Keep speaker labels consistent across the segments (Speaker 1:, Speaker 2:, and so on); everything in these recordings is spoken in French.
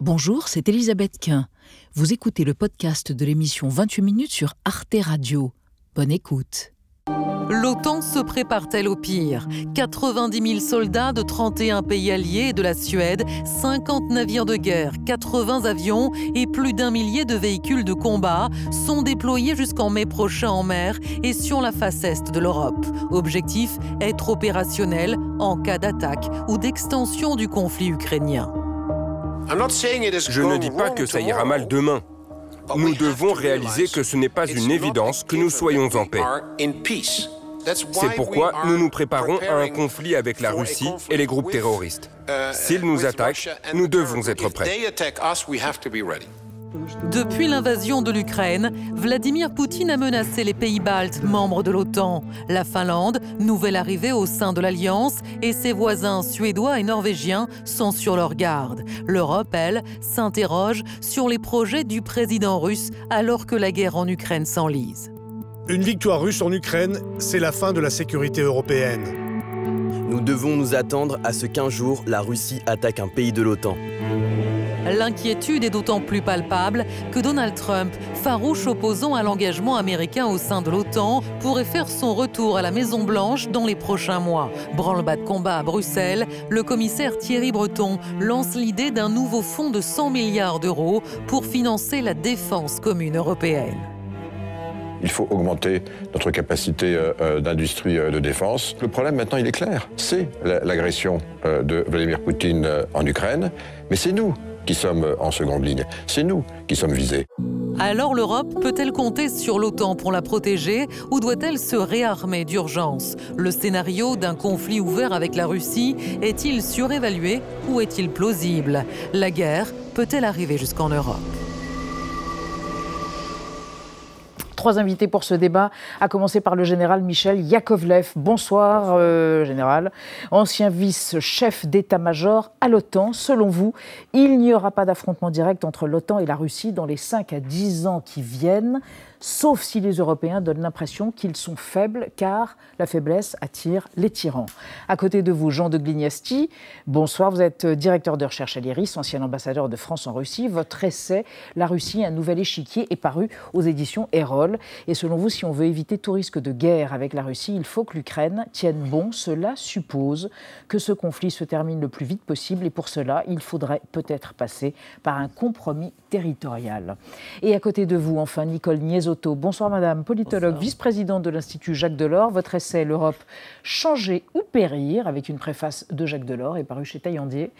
Speaker 1: Bonjour, c'est Elisabeth Quint. Vous écoutez le podcast de l'émission 28 minutes sur Arte Radio. Bonne écoute.
Speaker 2: L'OTAN se prépare-t-elle au pire? 90 000 soldats de 31 pays alliés et de la Suède, 50 navires de guerre, 80 avions et plus d'un millier de véhicules de combat sont déployés jusqu'en mai prochain en mer et sur la face est de l'Europe. Objectif être opérationnel en cas d'attaque ou d'extension du conflit ukrainien.
Speaker 3: Je ne dis pas que ça ira mal demain. Nous devons réaliser que ce n'est pas une évidence que nous soyons en paix. C'est pourquoi nous nous préparons à un conflit avec la Russie et les groupes terroristes. S'ils nous attaquent, nous devons être prêts.
Speaker 2: Depuis l'invasion de l'Ukraine, Vladimir Poutine a menacé les pays baltes, membres de l'OTAN, la Finlande, nouvelle arrivée au sein de l'Alliance, et ses voisins suédois et norvégiens sont sur leur garde. L'Europe, elle, s'interroge sur les projets du président russe alors que la guerre en Ukraine s'enlise.
Speaker 4: Une victoire russe en Ukraine, c'est la fin de la sécurité européenne.
Speaker 5: Nous devons nous attendre à ce qu'un jour la Russie attaque un pays de l'OTAN.
Speaker 2: L'inquiétude est d'autant plus palpable que Donald Trump, farouche opposant à l'engagement américain au sein de l'OTAN, pourrait faire son retour à la Maison-Blanche dans les prochains mois. Branle-bas de combat à Bruxelles, le commissaire Thierry Breton lance l'idée d'un nouveau fonds de 100 milliards d'euros pour financer la défense commune européenne.
Speaker 6: Il faut augmenter notre capacité euh, euh, d'industrie euh, de défense. Le problème maintenant, il est clair. C'est l'agression de Vladimir Poutine en Ukraine, mais c'est nous qui sommes en seconde ligne. C'est nous qui sommes visés.
Speaker 2: Alors l'Europe peut-elle compter sur l'OTAN pour la protéger ou doit-elle se réarmer d'urgence? Le scénario d'un conflit ouvert avec la Russie est-il surévalué ou est-il plausible? La guerre peut-elle arriver jusqu'en Europe?
Speaker 7: Trois invités pour ce débat, à commencer par le général Michel Yakovlev. Bonsoir, euh, général. Ancien vice-chef d'état-major à l'OTAN. Selon vous, il n'y aura pas d'affrontement direct entre l'OTAN et la Russie dans les 5 à 10 ans qui viennent sauf si les Européens donnent l'impression qu'ils sont faibles, car la faiblesse attire les tyrans. À côté de vous, Jean de Glignasti, bonsoir, vous êtes directeur de recherche à l'IRIS, ancien ambassadeur de France en Russie. Votre essai, La Russie, un nouvel échiquier, est paru aux éditions Erol. Et selon vous, si on veut éviter tout risque de guerre avec la Russie, il faut que l'Ukraine tienne bon. Cela suppose que ce conflit se termine le plus vite possible, et pour cela, il faudrait peut-être passer par un compromis territorial. Et à côté de vous, enfin, Nicole Bonsoir Madame, politologue, vice-présidente de l'Institut Jacques Delors. Votre essai L'Europe, changer ou périr, avec une préface de Jacques Delors, est paru chez Taillandier.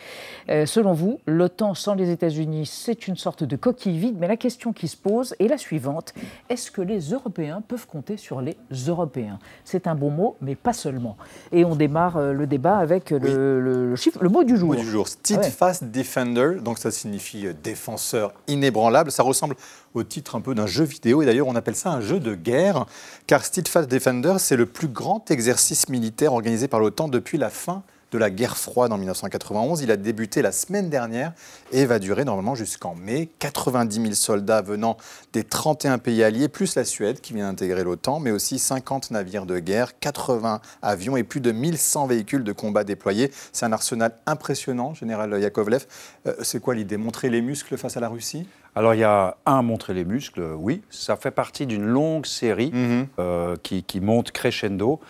Speaker 7: Euh, selon vous, l'OTAN sans les États-Unis, c'est une sorte de coquille vide, mais la question qui se pose est la suivante. Est-ce que les Européens peuvent compter sur les Européens? C'est un bon mot, mais pas seulement. Et on démarre euh, le débat avec le, chiffre, le mot du jour.
Speaker 8: Le mot du jour, Steadfast Defender, donc ça signifie euh, défenseur inébranlable. Ça ressemble au titre un peu d'un jeu vidéo. Et d'ailleurs, on appelle ça un jeu de guerre, car Steadfast Defender, c'est le plus grand exercice militaire organisé par l'OTAN depuis la fin de la guerre froide en 1991. Il a débuté la semaine dernière et va durer normalement jusqu'en mai. 90 000 soldats venant des 31 pays alliés, plus la Suède qui vient d'intégrer l'OTAN, mais aussi 50 navires de guerre, 80 avions et plus de 1100 véhicules de combat déployés. C'est un arsenal impressionnant, général Yakovlev. Euh, c'est quoi l'idée? Montrer les muscles face à la Russie?
Speaker 9: Alors il y a un, montrer les muscles, oui, ça fait partie d'une longue série mhm. euh, qui, qui, monte crescendo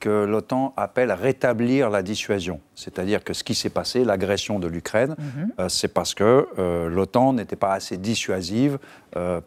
Speaker 9: que l'OTAN appelle rétablir la dissuasion. C'est-à-dire que ce qui s'est passé, l'agression de l'Ukraine, mhm. euh, c'est parce que euh, l'OTAN n'était pas assez dissuasive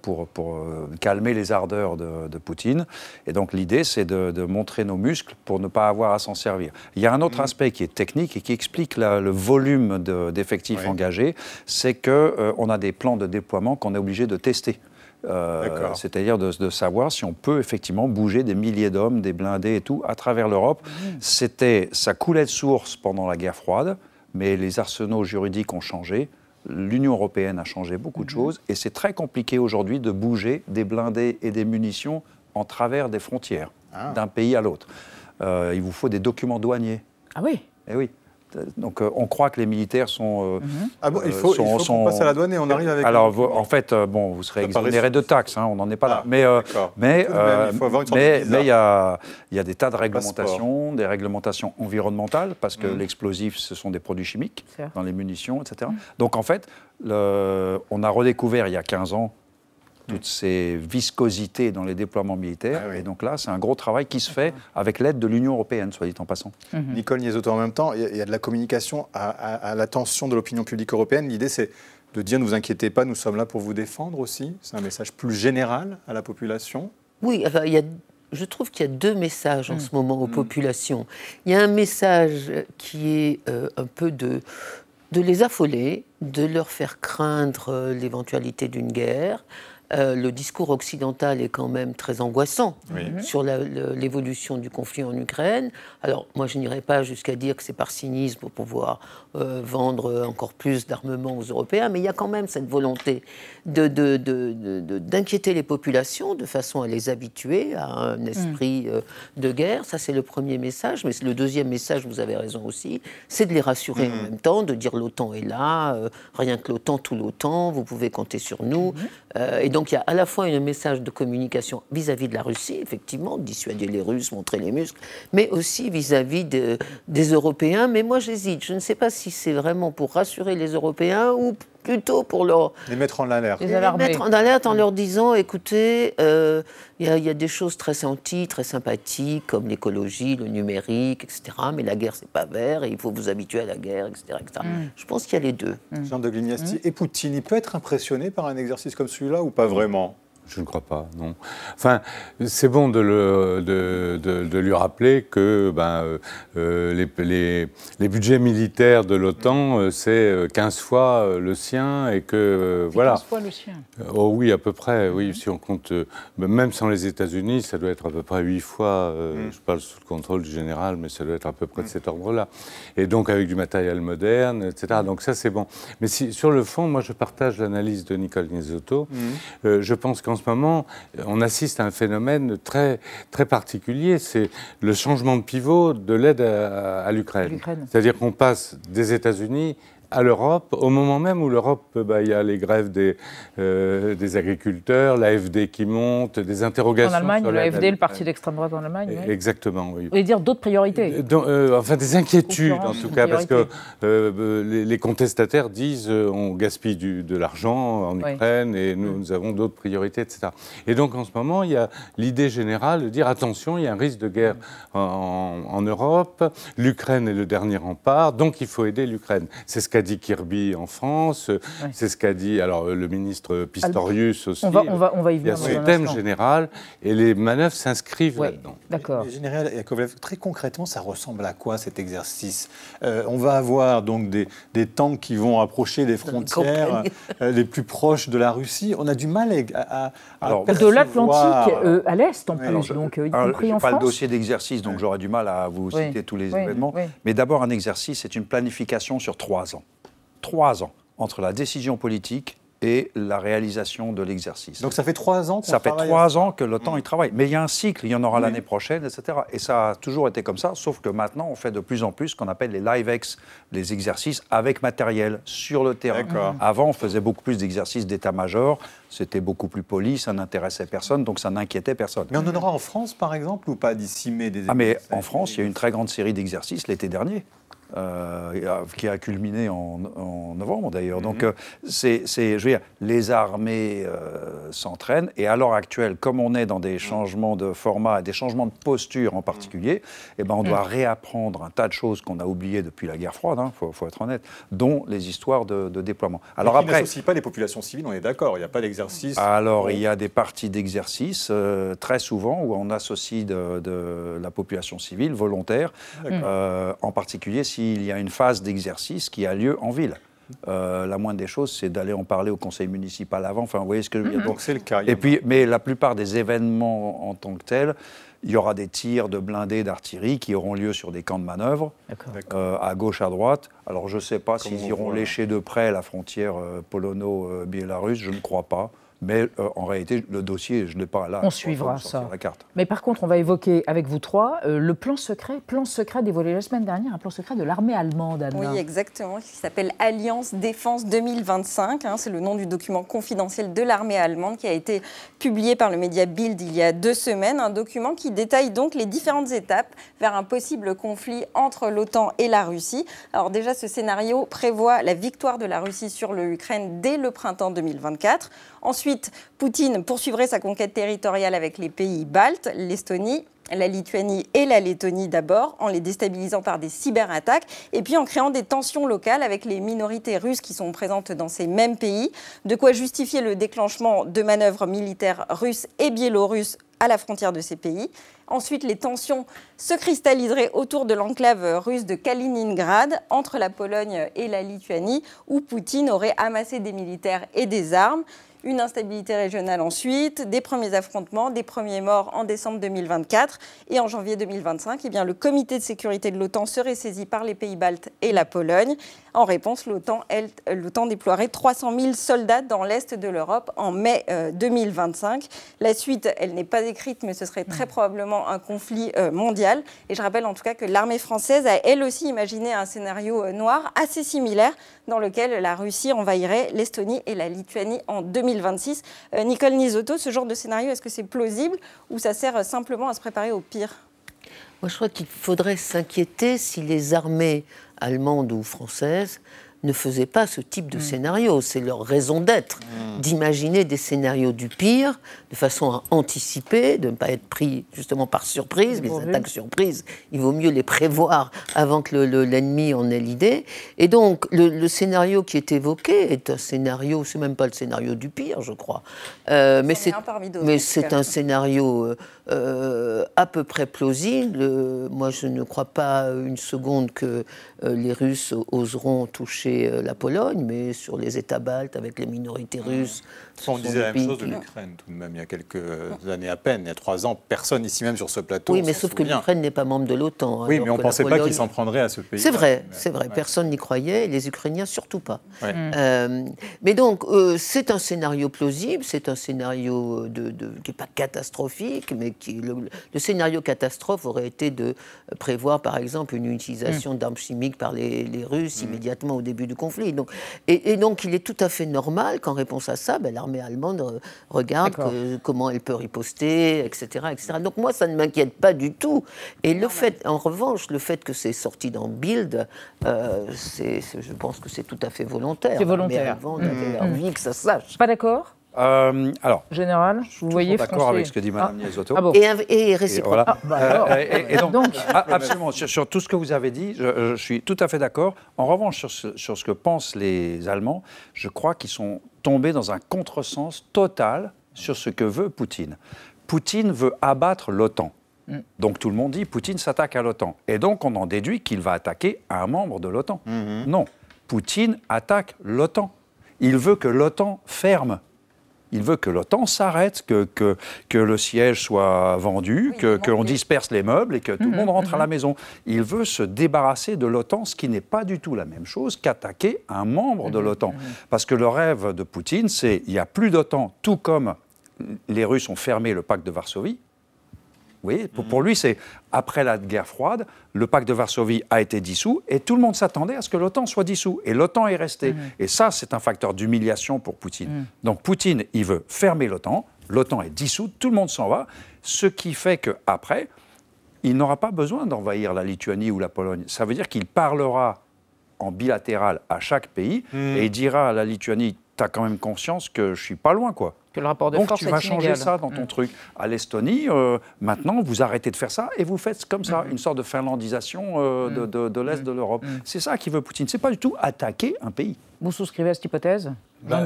Speaker 9: pour, pour calmer les ardeurs de, de, Poutine. Et donc l'idée, c'est de, de, montrer nos muscles pour ne pas avoir à s'en servir. Il y a un autre mhm. aspect qui est technique et qui explique le volume d'effectifs engagés, c'est qu'on a des plans de déploiement qu'on est obligé de tester. Euh, c'est-à-dire de, savoir si on peut effectivement bouger des milliers d'hommes, des blindés et tout à travers l'Europe. Mmh. C'était, ça coulait de source pendant la guerre froide, mais les arsenaux juridiques ont changé. L'Union européenne a changé beaucoup de mmh. choses et c'est très compliqué aujourd'hui de bouger des blindés et des munitions en travers des frontières ah. d'un pays à l'autre. Euh, il vous faut des documents douaniers.
Speaker 7: Ah oui
Speaker 9: Eh oui. Donc euh, on croit que les militaires sont. Euh,
Speaker 8: mhm. Ah bon, il faut, qu'on passe à la douane et on arrive avec.
Speaker 9: Alors en fait, euh, bon, vous serez exonéré de taxes, hein, on n'en est pas là. Ah, mais mais mais il y a il y a des tas de réglementations, des réglementations environnementales parce que mhm. l'explosif ce sont des produits chimiques dans les munitions, etc. Mhm. Donc en fait, le, on a redécouvert il y a 15 ans toutes ces viscosités dans les déploiements militaires. Ah et donc là, c'est un gros travail qui se fait avec l'aide de l'Union européenne, soit dit en passant.
Speaker 8: Mhm. Nicole Niesotto, en même temps, il y, a de la communication à, l'attention de l'opinion publique européenne. L'idée, c'est de dire ne vous inquiétez pas, nous sommes là pour vous défendre aussi. C'est un message plus général à la population.
Speaker 10: Oui, il y a je trouve qu'il y a deux messages en mhm. ce moment aux mhm. populations. Il y a un message qui est euh, un peu de, de les affoler, de leur faire craindre euh, l'éventualité d'une guerre, euh, le discours occidental est quand même très angoissant sur l'évolution du conflit en Ukraine. Alors, moi, je n'irai pas jusqu'à dire que c'est par cynisme pour pouvoir euh, vendre encore plus d'armement aux Européens, mais il y a quand même cette volonté d'inquiéter de, les populations de façon à les habituer à un esprit mm. euh, de guerre. Ça, c'est le premier message. Mais le deuxième message, vous avez raison aussi, c'est de les rassurer en mm. même temps, de dire l'OTAN est là, rien que l'OTAN, tout l'OTAN, vous pouvez compter sur nous. Et donc il y a à la fois un message de communication vis-à-vis de la Russie, effectivement, dissuader les Russes, montrer les muscles, mais aussi vis-à-vis des Européens. Mais moi j'hésite, je ne sais pas si c'est vraiment pour rassurer les Européens ou plutôt pour leur...
Speaker 8: Les mettre en alerte.
Speaker 10: Les, mettre en alerte en leur disant, écoutez, euh, il y, a des choses très senties, très sympathiques, comme l'écologie, le numérique, etc. Mais la guerre, c'est pas vert, et il faut vous habituer à la guerre, etc. Mm. Je pense qu'il y a les deux.
Speaker 8: Jean de Glignasti. Mm. Et Poutine, il peut être impressionné par un exercice comme celui-là ou pas vraiment?
Speaker 11: Je ne crois pas, non. Enfin, c'est bon de, le, de, de, lui rappeler que ben, euh, euh, les, les, les, budgets militaires de l'OTAN, euh, c'est 15 fois le sien et que, voilà.
Speaker 7: 15 fois le sien
Speaker 11: Oh oui, à peu près, oui. Si on compte, même sans les États-Unis, ça doit être à peu près 8 fois, mm. je parle sous le contrôle du général, mais ça doit être à peu près de mm. cet ordre-là. Et donc avec du matériel moderne, etc. Donc ça, c'est bon. Mais si, sur le fond, moi, je partage l'analyse de Nicole Nisotto. Mm. je pense qu'en ce moment, on assiste à un phénomène très, très particulier, c'est le changement de pivot de l'aide à l'Ukraine. C'est-à-dire qu'on passe des États-Unis à l'Europe, au moment même où l'Europe, bah, il y a les grèves des, euh, des agriculteurs, l'AFD qui monte, des interrogations. En
Speaker 7: Allemagne, l'AFD, le parti d'extrême droite en Allemagne.
Speaker 11: Exactement, oui. Vous
Speaker 7: voulez dire d'autres priorités?
Speaker 11: Euh, Enfin, des inquiétudes, en tout cas, parce que euh, les, contestataires disent on gaspille du, de l'argent en Ukraine et nous, nous avons d'autres priorités, etc. Et donc, en ce moment, il y a l'idée générale de dire attention, il y a un risque de guerre en, en Europe, l'Ukraine est le dernier rempart, donc il faut aider l'Ukraine. C'est ce qu'a dit Kirby en France, c'est ce qu'a dit alors, le ministre Pistorius aussi.
Speaker 7: On va, on va, on va y venir.
Speaker 11: Il y a ce thème général et les manœuvres s'inscrivent là-dedans.
Speaker 8: D'accord. Général Yakovlev, très concrètement, ça ressemble à quoi cet exercice? Euh, On va avoir donc des, des, tanks qui vont approcher des frontières euh, les plus proches de la Russie. On a du mal à.
Speaker 7: alors, de l'Atlantique euh, à l'Est en plus, donc y compris en
Speaker 9: pas
Speaker 7: le
Speaker 9: dossier d'exercice, donc j'aurais du mal à vous citer tous les événements. Mais d'abord, un exercice, c'est une planification sur trois ans trois ans entre la décision politique et la réalisation de l'exercice.
Speaker 8: Donc ça fait trois ans
Speaker 9: Ça fait trois ans que l'OTAN y travaille. Mais il y a un cycle, il y en aura l'année prochaine, etc. Et ça a toujours été comme ça, sauf que maintenant on fait de plus en plus ce qu'on appelle les live-ex, les exercices avec matériel sur le terrain. Avant on faisait beaucoup plus d'exercices d'état-major, c'était beaucoup plus poli, ça n'intéressait personne, donc ça n'inquiétait personne.
Speaker 8: Mais on en aura en France par exemple ou pas d'ici mai des
Speaker 9: Ah mais en France il y a eu une très grande série d'exercices l'été dernier. Euh, qui a culminé en, novembre d'ailleurs. Donc, mhm. euh, c'est, je veux dire, les armées euh, s'entraînent et à l'heure actuelle, comme on est dans des changements de format, des changements de posture en particulier, eh ben, on doit mhm. réapprendre un tas de choses qu'on a oubliées depuis la guerre froide, il hein, faut, être honnête, dont les histoires de, déploiement.
Speaker 8: Alors après, il n'associe pas les populations civiles, on est d'accord, il n'y a pas d'exercice.
Speaker 9: Alors, il y a des parties d'exercice, très souvent, où on associe de, la population civile volontaire, en particulier si s'il y a une phase d'exercice qui a lieu en ville. Euh, la moindre des choses, c'est d'aller en parler au conseil municipal avant. Enfin, vous voyez ce que je veux dire.
Speaker 8: Donc c'est le cas.
Speaker 9: Et puis, mais la plupart des événements en tant que tels, il y aura des tirs de blindés d'artillerie qui auront lieu sur des camps de manœuvre, euh, à gauche, à droite. Alors je ne sais pas s'ils iront lécher de près la frontière euh, polono-biélorusse, je ne crois pas. Mais euh, en réalité, le dossier, je ne l'ai pas là.
Speaker 7: On suivra ça.
Speaker 9: La carte.
Speaker 7: Mais par contre, on va évoquer avec vous trois euh, le plan secret, plan secret dévoilé la semaine dernière, un plan secret de l'armée allemande. Anna.
Speaker 12: Oui, exactement, qui s'appelle Alliance Défense 2025. Hein, c'est le nom du document confidentiel de l'armée allemande qui a été publié par le média Bild il y a deux semaines. Un document qui détaille donc les différentes étapes vers un possible conflit entre l'OTAN et la Russie. Alors déjà, ce scénario prévoit la victoire de la Russie sur l'Ukraine dès le printemps 2024. Ensuite, Poutine poursuivrait sa conquête territoriale avec les pays baltes, l'Estonie, la Lituanie et la Lettonie d'abord, en les déstabilisant par des cyberattaques, et puis en créant des tensions locales avec les minorités russes qui sont présentes dans ces mêmes pays, de quoi justifier le déclenchement de manœuvres militaires russes et biélorusses à la frontière de ces pays. Ensuite, les tensions se cristalliseraient autour de l'enclave russe de Kaliningrad, entre la Pologne et la Lituanie, où Poutine aurait amassé des militaires et des armes une instabilité régionale ensuite, des premiers affrontements, des premiers morts en décembre 2024 et en janvier 2025, eh bien, le comité de sécurité de l'OTAN serait saisi par les pays baltes et la Pologne. En réponse, l'OTAN, déploierait 300 000 soldats dans l'est de l'Europe en mai 2025. Euh, la suite, elle n'est pas écrite, mais ce serait très mm. probablement un conflit euh, mondial. Et je rappelle en tout cas que l'armée française a elle aussi imaginé un scénario euh, noir assez similaire dans lequel la Russie envahirait l'Estonie et la Lituanie en 2026. Nicole Nisotto, ce genre de scénario, est-ce que c'est plausible ou ça sert simplement à se préparer au pire?
Speaker 10: Moi, je crois qu'il faudrait s'inquiéter si les armées allemandes ou françaises ne faisaient pas ce type de mm. scénario. C'est leur raison d'être, mm. d'imaginer des scénarios du pire, de façon à anticiper, de ne pas être pris justement par surprise. Les attaques surprises, il vaut mieux les prévoir avant que l'ennemi en ait l'idée. Et donc, le, scénario qui est évoqué est un scénario, c'est même pas le scénario du pire, je crois. Euh, mais c'est, un scénario euh, euh, à peu près plausible. moi, je ne crois pas une seconde que les Russes oseront toucher euh, la Pologne, mais sur les États baltes avec les minorités russes.
Speaker 8: On disait la même chose de l'Ukraine tout de même il y a quelques années à peine. Il y a trois ans, personne ici même sur ce plateau.
Speaker 10: Oui, mais sauf que l'Ukraine n'est pas membre de l'OTAN.
Speaker 8: Oui, mais on ne pensait pas qu'il s'en prendrait à ce pays.
Speaker 10: C'est vrai, c'est vrai. Personne n'y croyait, les Ukrainiens surtout pas. Euh, mais donc, euh, c'est un scénario plausible, c'est un scénario de, qui n'est pas catastrophique, mais qui, le, scénario catastrophe aurait été de prévoir, par exemple, une utilisation mm. d'armes chimiques par les, Russes mm. immédiatement au début du conflit. Donc, et, donc il est tout à fait normal qu'en réponse à ça, ben, l'armée allemande euh, regarde comment elle peut riposter, etc., etc. Donc moi, ça ne m'inquiète pas du tout. Et le fait, en revanche, le fait que c'est sorti dans Bild, euh, c'est, je pense que c'est tout à fait volontaire.
Speaker 7: C'est volontaire.
Speaker 10: on avait envie que ça se sache.
Speaker 7: Pas d'accord
Speaker 9: euh, alors,
Speaker 7: général, vous voyez
Speaker 9: d'accord avec ce que dit Mme ah.
Speaker 10: ah et, et, réciproque.
Speaker 9: Ah, bah et, donc, absolument, sur, tout ce que vous avez dit, je, suis tout à fait d'accord. En revanche, sur ce, sur ce, que pensent les Allemands, je crois qu'ils sont tombés dans un contresens total sur ce que veut Poutine. Poutine veut abattre l'OTAN. Mm. Donc tout le monde dit Poutine s'attaque à l'OTAN. Et donc on en déduit qu'il va attaquer un membre de l'OTAN. Mm-hmm. Non, Poutine attaque l'OTAN. Il veut que l'OTAN ferme. Il veut que l'OTAN s'arrête, que, que, que, le siège soit vendu, que qu'on disperse les meubles et que tout le mhm, monde rentre à la mhm. maison. Il veut se débarrasser de l'OTAN, ce qui n'est pas du tout la même chose qu'attaquer un membre de mhm, l'OTAN. Parce que le rêve de Poutine, c'est il n'y a plus d'OTAN, tout comme les Russes ont fermé le pacte de Varsovie, oui, pour, lui, c'est après la guerre froide, le pacte de Varsovie a été dissous et tout le monde s'attendait à ce que l'OTAN soit dissous. Et l'OTAN est resté. Mm. Et ça, c'est un facteur d'humiliation pour Poutine. Mm. Donc Poutine, il veut fermer l'OTAN. L'OTAN est dissoute, tout le monde s'en va. Ce qui fait qu'après, il n'aura pas besoin d'envahir la Lituanie ou la Pologne. Ça veut dire qu'il parlera en bilatéral à chaque pays mm. et il dira à la Lituanie, tu as quand même conscience que je suis pas loin, quoi.
Speaker 7: Que le rapport de
Speaker 9: Donc
Speaker 7: force
Speaker 9: tu vas changer ça dans ton mm. truc. À l'Estonie, euh, maintenant, vous arrêtez de faire ça et vous faites comme ça, mm. une sorte de finlandisation euh, mm. de, de, l'Est de l'Europe. C'est ça qui veut Poutine. C'est pas du tout attaquer un pays.
Speaker 7: Vous souscrivez à cette hypothèse
Speaker 11: Jean bah,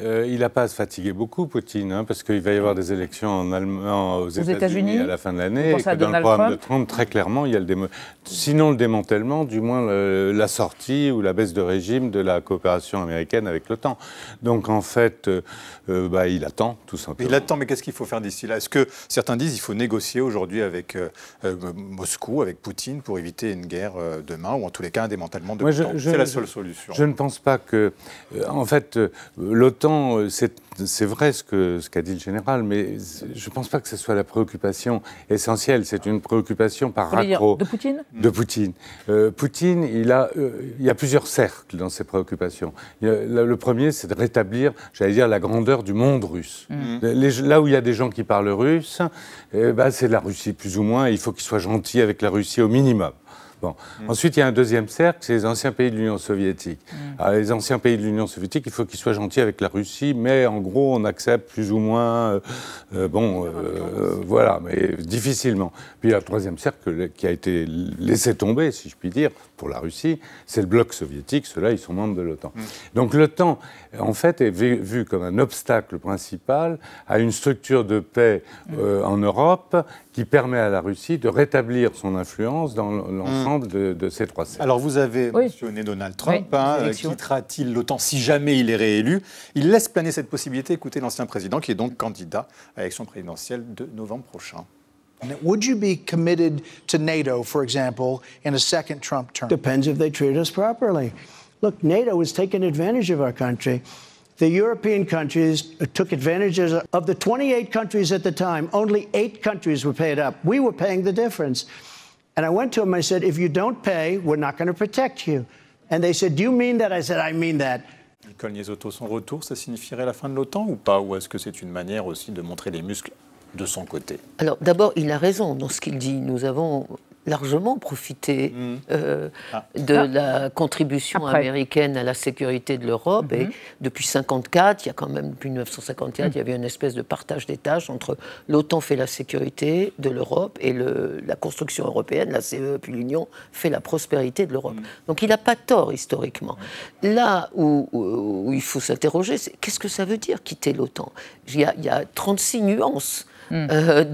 Speaker 11: euh, il n'a pas à se fatiguer beaucoup, Poutine, hein, parce qu'il va y avoir des élections en Allemagne, aux, États-Unis à la fin de l'année. Et que dans le programme de Trump, très clairement, il y a le sinon le démantèlement, du moins la sortie ou la baisse de régime de la coopération américaine avec l'OTAN. Donc en fait, euh, euh, bah, il attend, tout simplement.
Speaker 8: Il attend, mais qu'est-ce qu'il faut faire d'ici là? Est-ce que certains disent qu'il faut négocier aujourd'hui avec Moscou, avec Poutine, pour éviter une guerre demain, ou en tous les cas un démantèlement de l'OTAN? C'est la seule solution.
Speaker 11: Je ne pense pas que. en fait, l'OTAN euh, c'est vrai ce qu'a ce qu'a dit le général, mais je ne pense pas que ce soit la préoccupation essentielle. C'est une préoccupation par raccro.
Speaker 7: De Poutine
Speaker 11: De Poutine. Euh, Poutine, il, a, il y a plusieurs cercles dans ses préoccupations. le premier, c'est de rétablir, j'allais dire, la grandeur du monde russe. Mmh. là où il y a des gens qui parlent russe, eh ben, c'est la Russie plus ou moins. il faut qu'il soit gentil avec la Russie au minimum. Mm. Ensuite, il y a un deuxième cercle, c'est les anciens pays de l'Union soviétique. Mm. les anciens pays de l'Union soviétique, il faut qu'ils soient gentils avec la Russie, mais en gros, on accepte plus ou moins, euh, euh, bon, euh, voilà, mais difficilement. Puis il y a le troisième cercle qui a été laissé tomber, si je puis dire, pour la Russie, c'est le bloc soviétique. Ceux-là, ils sont membres de l'OTAN. Mm. Donc l'OTAN, en fait, est vu, comme un obstacle principal à une structure de paix en Europe qui permet à la Russie de rétablir son influence dans l'ensemble de, ces trois cercles.
Speaker 8: Alors vous avez mentionné Donald Trump, hein, euh, quittera-t-il l'OTAN si jamais il est réélu? Il laisse planer cette possibilité, écoutez l'ancien président qui est donc candidat à l'élection présidentielle de novembre prochain.
Speaker 13: Would you be committed to NATO, for example, in a second Trump term? Depends if they treat us properly. Look, NATO has taken advantage of our country. the European countries took advantage of the 28 countries at the time. Only eight countries were paid up. We were paying the difference. And I went to them, I said, if you don't pay, we're not going to protect you. And they said, do you mean that? I said, I mean that.
Speaker 8: Nicole Niesotto, son retour, ça signifierait la fin de l'OTAN ou pas? Ou est-ce que c'est une manière aussi de montrer les muscles de son côté?
Speaker 10: Alors d'abord, il a raison dans ce qu'il dit. Nous avons largement profité mm. euh, ah. de ah. la contribution américaine à la sécurité de l'Europe. Et mm-hmm. depuis 1954, il y a quand même, depuis 1954, mm. il y avait une espèce de partage des tâches entre l'OTAN fait la sécurité de l'Europe et le, la construction européenne, la CE, puis l'Union fait la prospérité de l'Europe. Mm. Donc il n'a pas tort historiquement. Là où, où, il faut s'interroger, c'est qu'est-ce que ça veut dire quitter l'OTAN? Il, il y a 36 nuances euh,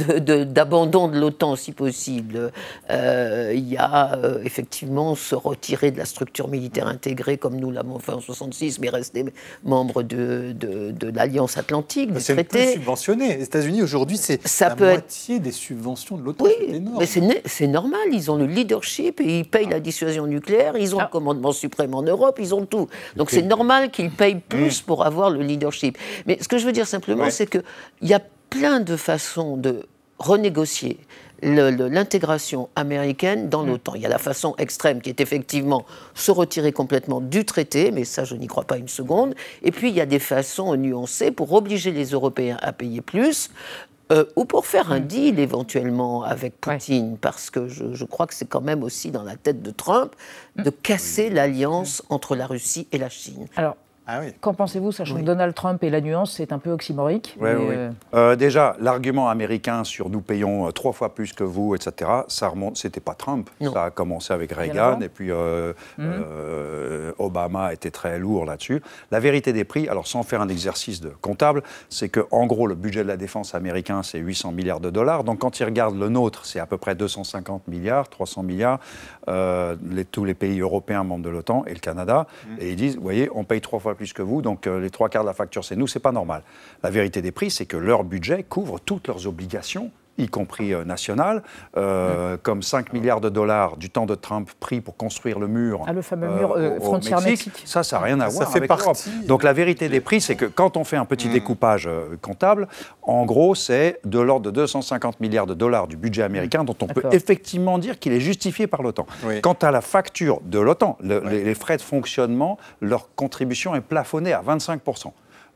Speaker 10: d'abandon de, l'OTAN si possible. Euh, il y a euh, effectivement se retirer de la structure militaire intégrée comme nous l'avons fait en 66, mais rester membre de, de, l'Alliance Atlantique, du traité.
Speaker 8: C'est subventionné. Les États-Unis aujourd'hui, c'est la moitié des subventions de l'OTAN.
Speaker 10: Oui, mais c'est normal. Ils ont le leadership et ils payent la dissuasion nucléaire. Ils ont le ah. commandement suprême en Europe. Ils ont tout. Donc c'est normal qu'ils payent plus pour avoir le leadership. Mais ce que je veux dire simplement, c'est qu'il y a plein de façons de renégocier l'intégration américaine dans mm. l'OTAN. Il y a la façon extrême qui est effectivement se retirer complètement du traité, mais ça je n'y crois pas une seconde. Et puis il y a des façons nuancées pour obliger les Européens à payer plus. Euh, ou pour faire un mm. deal éventuellement avec Poutine, parce que je, je crois que c'est quand même aussi dans la tête de Trump de mm. casser l'alliance entre la Russie et la Chine.
Speaker 7: Alors, ah Qu'en pensez-vous, sachant que Donald Trump et la nuance, c'est un peu oxymorique
Speaker 9: oui, oui. Euh, euh, Déjà, l'argument américain sur nous payons euh, trois fois plus que vous, etc., ça remonte, c'était pas Trump. Ça a commencé avec Reagan, et puis mmh. Obama était très lourd là-dessus. La vérité des prix, alors sans faire un exercice de comptable, c'est que en gros, le budget de la défense américain, c'est 800 milliards de dollars. Donc quand ils regardent le nôtre, c'est à peu près 250 milliards, 300 milliards, les, tous les pays européens membres de l'OTAN et le Canada, mmh. et ils disent, vous voyez, on paye trois fois plus que vous, donc euh, les trois quarts de la facture, c'est nous, c'est pas normal. La vérité des prix, c'est que leur budget couvre toutes leurs obligations y compris euh, national, euh, comme 5 milliards de dollars du temps de Trump pris pour construire le mur.
Speaker 7: Ah, le fameux mur euh, frontière Mexique,
Speaker 9: Ça, ça n'a rien à voir avec l'Europe. Donc la vérité des prix, c'est que quand on fait un petit hmm. découpage comptable, en gros, c'est de l'ordre de 250 milliards de dollars du budget américain dont on peut effectivement dire qu'il est justifié par l'OTAN. Quant à la facture de l'OTAN, les frais de fonctionnement, leur contribution est plafonnée à 25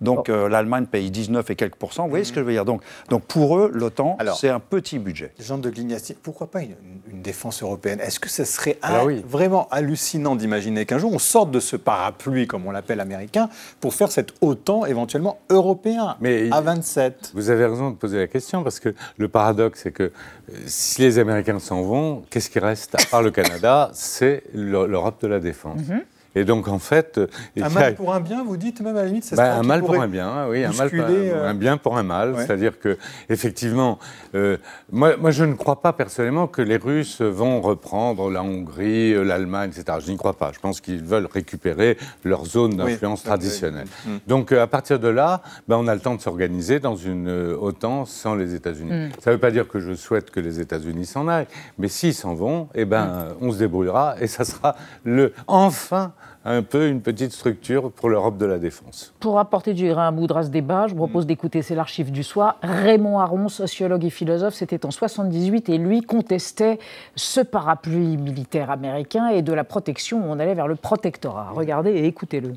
Speaker 9: donc euh, l'Allemagne paye 19 et quelques pourcents. Vous voyez ce que je veux dire donc, donc pour eux, l'OTAN, c'est un petit budget.
Speaker 8: Jean de Glignassi, pourquoi pas une, défense européenne? Est-ce que ce serait ah vraiment hallucinant d'imaginer qu'un jour on sorte de ce parapluie, comme on l'appelle américain, pour faire cet OTAN éventuellement européen Mais à 27
Speaker 11: Vous avez raison de poser la question parce que le paradoxe, c'est que euh, si les Américains s'en vont, qu'est-ce qui reste? À part le Canada C'est l'Europe de la défense. Mm-hmm. Et donc, en fait.
Speaker 8: Un mal pour un bien, vous dites, même à la limite,
Speaker 11: c'est bah, Un mal pour un bien, oui, un, mal pour, euh, un bien pour un mal. C'est-à-dire que, effectivement, euh, moi, moi, je ne crois pas personnellement que les Russes vont reprendre la Hongrie, euh, l'Allemagne, etc. Je n'y crois pas. Je pense qu'ils veulent récupérer leur zone d'influence traditionnelle. Mm. Donc, à partir de là, ben, on a le temps de s'organiser dans une OTAN sans les États-Unis. Mm. Ça ne veut pas dire que je souhaite que les États-Unis s'en aillent, mais s'ils s'en vont, eh ben, mm. on se débrouillera et ça sera le, enfin un peu une petite structure pour l'Europe de la défense.
Speaker 7: Pour apporter du grain à moudre à ce débat, je vous propose d'écouter, c'est l'archive du soir, Raymond Aron, sociologue et philosophe, c'était en 78 et lui contestait ce parapluie militaire américain et de la protection où on allait vers le protectorat. Regardez et écoutez-le.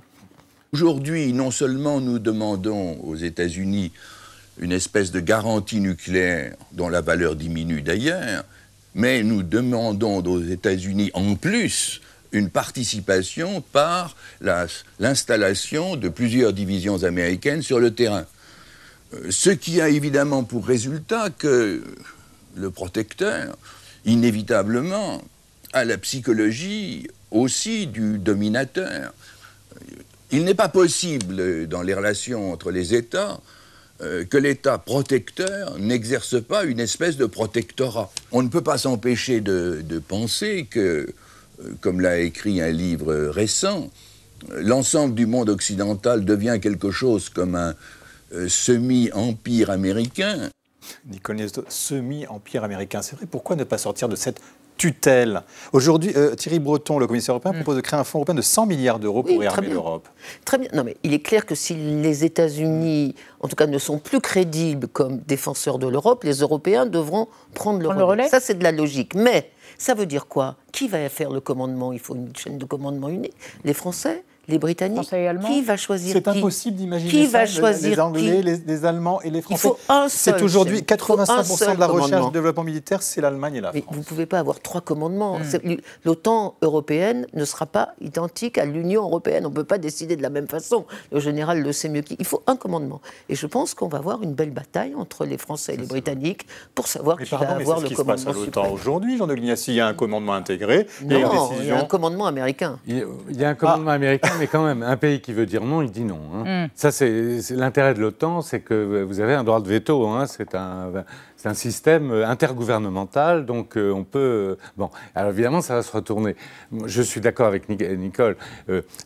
Speaker 14: Aujourd'hui, non seulement nous demandons aux États-Unis une espèce de garantie nucléaire dont la valeur diminue d'ailleurs, mais nous demandons aux États-Unis en plus une participation par l'installation de plusieurs divisions américaines sur le terrain. Euh, ce qui a évidemment pour résultat que le protecteur, inévitablement, a la psychologie aussi du dominateur. Il n'est pas possible, dans les relations entre les États, euh, que l'État protecteur n'exerce pas une espèce de protectorat. On ne peut pas s'empêcher de, penser que, comme l'a écrit un livre récent, l'ensemble du monde occidental devient quelque chose comme un euh, semi-empire américain.
Speaker 8: Nicolas semi-empire américain, c'est vrai. Pourquoi ne pas sortir de cette tutelle? Aujourd'hui, euh, Thierry Breton, le commissaire européen, mm. propose de créer un fonds européen de 100 milliards d'euros pour réarmer l'Europe.
Speaker 10: Très bien. Non, mais il est clair que si les États-Unis, en tout cas, ne sont plus crédibles comme défenseurs de l'Europe, les Européens devront prendre le, relais. Ça, c'est de la logique. Mais ça veut dire quoi? Qui va faire le commandement? Il faut une chaîne de commandement unique. Les Français? Les Britanniques. Qui va choisir
Speaker 8: C'est impossible d'imaginer qui va choisir les Anglais, les, Allemands et les Français. C'est aujourd'hui 85% de la recherche et développement militaire, c'est l'Allemagne et la France.
Speaker 10: vous ne pouvez pas avoir trois commandements. Hmm. L'OTAN européenne ne sera pas identique à l'Union européenne. On ne peut pas décider de la même façon. Le général le sait mieux qu'il. Il faut un commandement. Et je pense qu'on va avoir une belle bataille entre les Français et les Britanniques pour savoir qui va avoir le commandement.
Speaker 8: Se passe à l'OTAN aujourd'hui, Jean-De Lignassi, il y a un commandement intégré.
Speaker 10: Non, il y a un commandement américain.
Speaker 11: Il y a un commandement américain mais quand même, un pays qui veut dire non, il dit non. Hein. Mm. Ça, c'est l'intérêt de l'OTAN, c'est que vous avez un droit de veto. Hein. C'est un, c'est un système euh, intergouvernemental, donc euh, on peut. Euh, bon, alors évidemment, ça va se retourner. Je suis d'accord avec Nicole,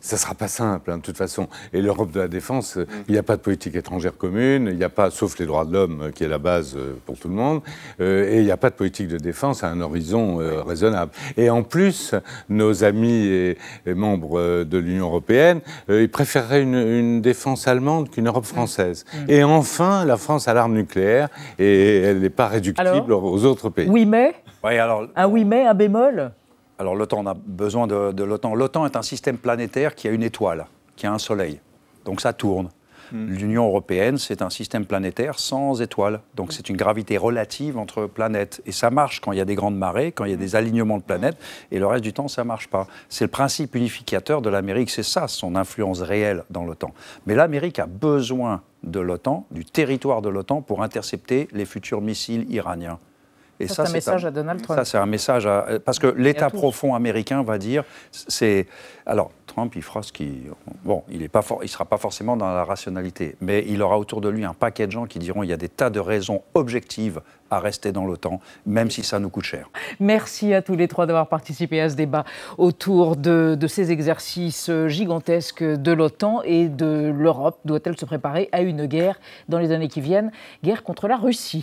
Speaker 11: ça ne sera pas simple, hein, de toute façon. Et l'Europe de la défense, mm. il n'y a pas de politique étrangère commune, il n'y a pas, sauf les droits de l'homme, qui est la base pour tout le monde, et il n'y a pas de politique de défense à un horizon raisonnable. Et en plus, nos amis et, membres de l'Union européenne, ils préféreraient une, défense allemande qu'une Europe mm. française. Et enfin, la France a l'arme nucléaire, et elle n'est pas réductible aux autres pays.
Speaker 7: Oui, mais oui, alors, Un oui, mais, un bémol
Speaker 9: Alors l'OTAN, on a besoin de, l'OTAN. L'OTAN est un système planétaire qui a une étoile, qui a un soleil. Donc ça tourne. Hmm. L'Union européenne, c'est un système planétaire sans étoiles. Donc c'est une gravité relative entre planètes. Et ça marche quand il y a des grandes marées, quand il y a des alignements de planètes, et le reste du temps, ça ne marche pas. C'est le principe unificateur de l'Amérique, c'est ça, son influence réelle dans l'OTAN. Mais l'Amérique a besoin de l'OTAN, du territoire de l'OTAN, pour intercepter les futurs missiles iraniens.
Speaker 7: Et ça, c'est un message à Donald Trump.
Speaker 9: Ça, c'est un message à. Parce que l'État profond américain va dire. c'est Alors, Trump, il fera ce qui. Bon, il ne il sera pas forcément dans la rationalité, mais il aura autour de lui un paquet de gens qui diront il y a des tas de raisons objectives à rester dans l'OTAN, même si ça nous coûte cher.
Speaker 7: Merci à tous les trois d'avoir participé à ce débat autour de, de ces exercices gigantesques de l'OTAN et de l'Europe. Doit-elle se préparer à une guerre dans les années qui viennent? Guerre contre la Russie.